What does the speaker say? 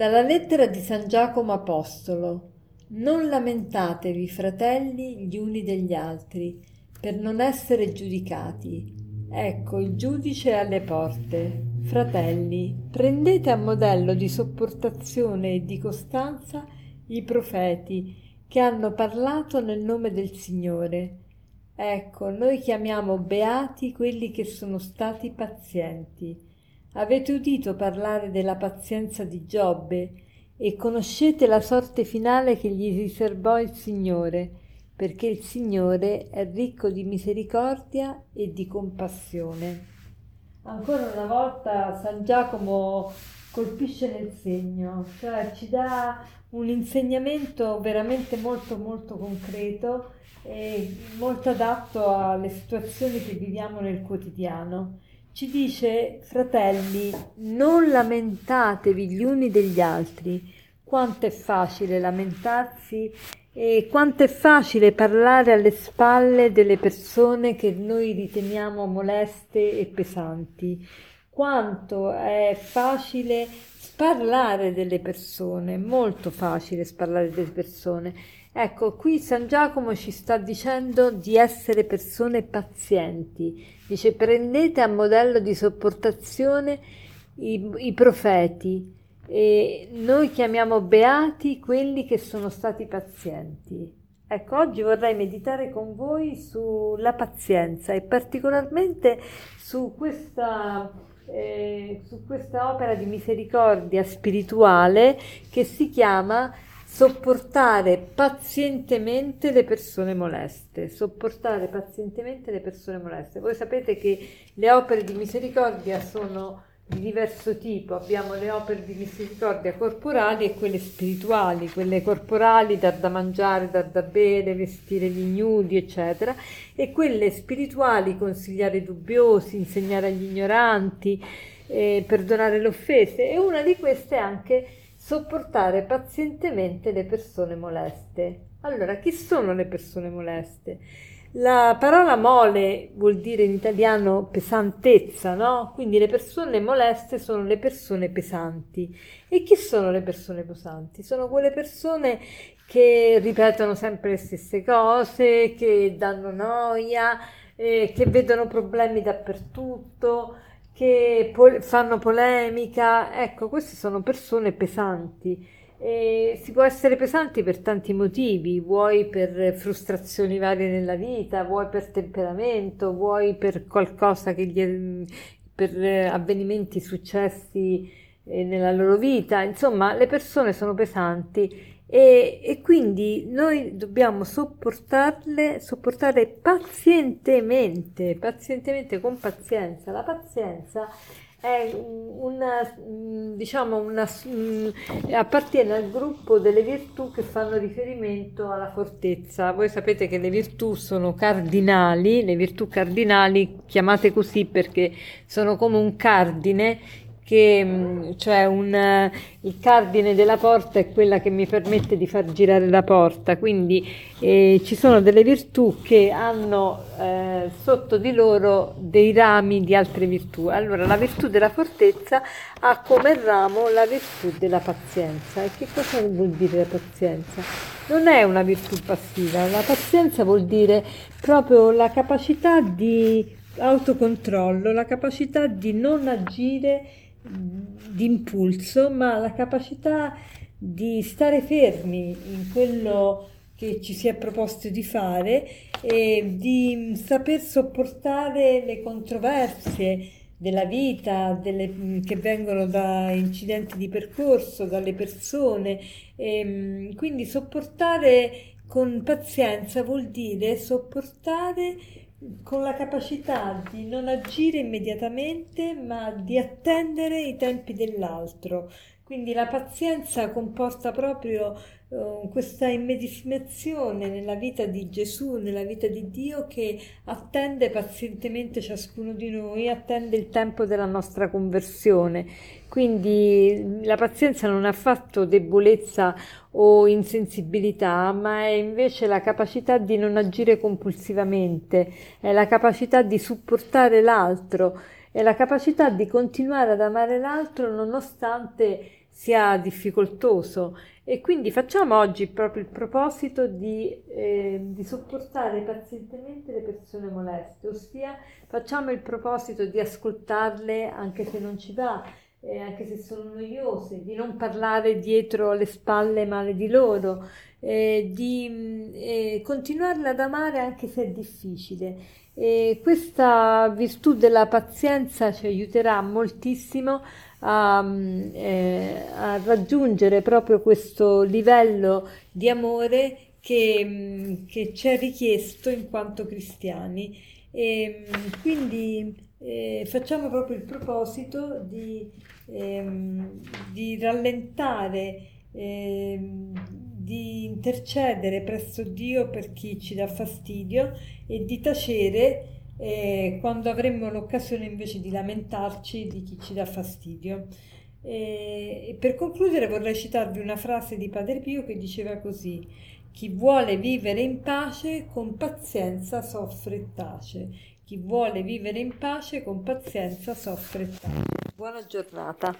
Dalla lettera di San Giacomo Apostolo. Non lamentatevi, fratelli, gli uni degli altri, per non essere giudicati. Ecco, il giudice alle porte. Fratelli, prendete a modello di sopportazione e di costanza i profeti che hanno parlato nel nome del Signore. Ecco, noi chiamiamo beati quelli che sono stati pazienti. Avete udito parlare della pazienza di Giobbe e conoscete la sorte finale che gli riservò il Signore, perché il Signore è ricco di misericordia e di compassione. Ancora una volta San Giacomo colpisce nel segno, cioè ci dà un insegnamento veramente molto molto concreto e molto adatto alle situazioni che viviamo nel quotidiano ci dice, fratelli, non lamentatevi gli uni degli altri. Quanto è facile lamentarsi e quanto è facile parlare alle spalle delle persone che noi riteniamo moleste e pesanti. Quanto è facile parlare delle persone, molto facile parlare delle persone. Ecco, qui San Giacomo ci sta dicendo di essere persone pazienti. Dice prendete a modello di sopportazione i, i profeti e noi chiamiamo beati quelli che sono stati pazienti. Ecco, oggi vorrei meditare con voi sulla pazienza e particolarmente su questa, eh, su questa opera di misericordia spirituale che si chiama sopportare pazientemente le persone moleste, sopportare pazientemente le persone moleste. Voi sapete che le opere di misericordia sono di diverso tipo, abbiamo le opere di misericordia corporali e quelle spirituali, quelle corporali dar da mangiare, dar da bere, vestire gli ignudi, eccetera, e quelle spirituali consigliare i dubbiosi, insegnare agli ignoranti, eh, perdonare le offese e una di queste è anche sopportare pazientemente le persone moleste. Allora, chi sono le persone moleste? La parola mole vuol dire in italiano pesantezza, no? Quindi le persone moleste sono le persone pesanti. E chi sono le persone pesanti? Sono quelle persone che ripetono sempre le stesse cose, che danno noia, eh, che vedono problemi dappertutto, che pol- fanno polemica, ecco, queste sono persone pesanti. E si può essere pesanti per tanti motivi, vuoi per frustrazioni varie nella vita, vuoi per temperamento, vuoi per qualcosa che gli, per avvenimenti successi eh, nella loro vita, insomma, le persone sono pesanti e, e, quindi noi dobbiamo sopportarle, sopportare pazientemente, pazientemente con pazienza. La pazienza è una, diciamo una, appartiene al gruppo delle virtù che fanno riferimento alla fortezza. Voi sapete che le virtù sono cardinali, le virtù cardinali chiamate così perché sono come un cardine che cioè un, il cardine della porta è quella che mi permette di far girare la porta, quindi eh, ci sono delle virtù che hanno eh, sotto di loro dei rami di altre virtù. Allora la virtù della fortezza ha come ramo la virtù della pazienza. E che cosa vuol dire la pazienza? Non è una virtù passiva, la pazienza vuol dire proprio la capacità di autocontrollo, la capacità di non agire di impulso, ma la capacità di stare fermi in quello che ci si è proposto di fare e di saper sopportare le controversie della vita, delle, che vengono da incidenti di percorso, dalle persone. E, quindi sopportare con pazienza vuol dire sopportare con la capacità di non agire immediatamente, ma di attendere i tempi dell'altro. Quindi la pazienza comporta proprio uh, questa immedesimazione nella vita di Gesù, nella vita di Dio che attende pazientemente ciascuno di noi, attende il tempo della nostra conversione. Quindi la pazienza non ha fatto debolezza o insensibilità, ma è invece la capacità di non agire compulsivamente, è la capacità di supportare l'altro è la capacità di continuare ad amare l'altro nonostante sia difficoltoso. E quindi facciamo oggi proprio il proposito di, eh, di, sopportare pazientemente le persone moleste, ossia facciamo il proposito di ascoltarle anche se non ci va, eh, anche se sono noiose, di non parlare dietro le spalle male di loro, eh, di eh, continuarle ad amare anche se è difficile. E questa virtù della pazienza ci aiuterà moltissimo a, eh, a raggiungere proprio questo livello di amore che, che ci è richiesto in quanto cristiani. E, quindi eh, facciamo proprio il proposito di, ehm, di rallentare, ehm, di intercedere presso Dio per chi ci dà fastidio e di tacere eh, quando avremmo l'occasione invece di lamentarci di chi ci dà fastidio. E per concludere vorrei citarvi una frase di Padre Pio che diceva così: Chi vuole vivere in pace con pazienza soffre e tace. Chi vuole vivere in pace con pazienza soffre e tace. Buona giornata.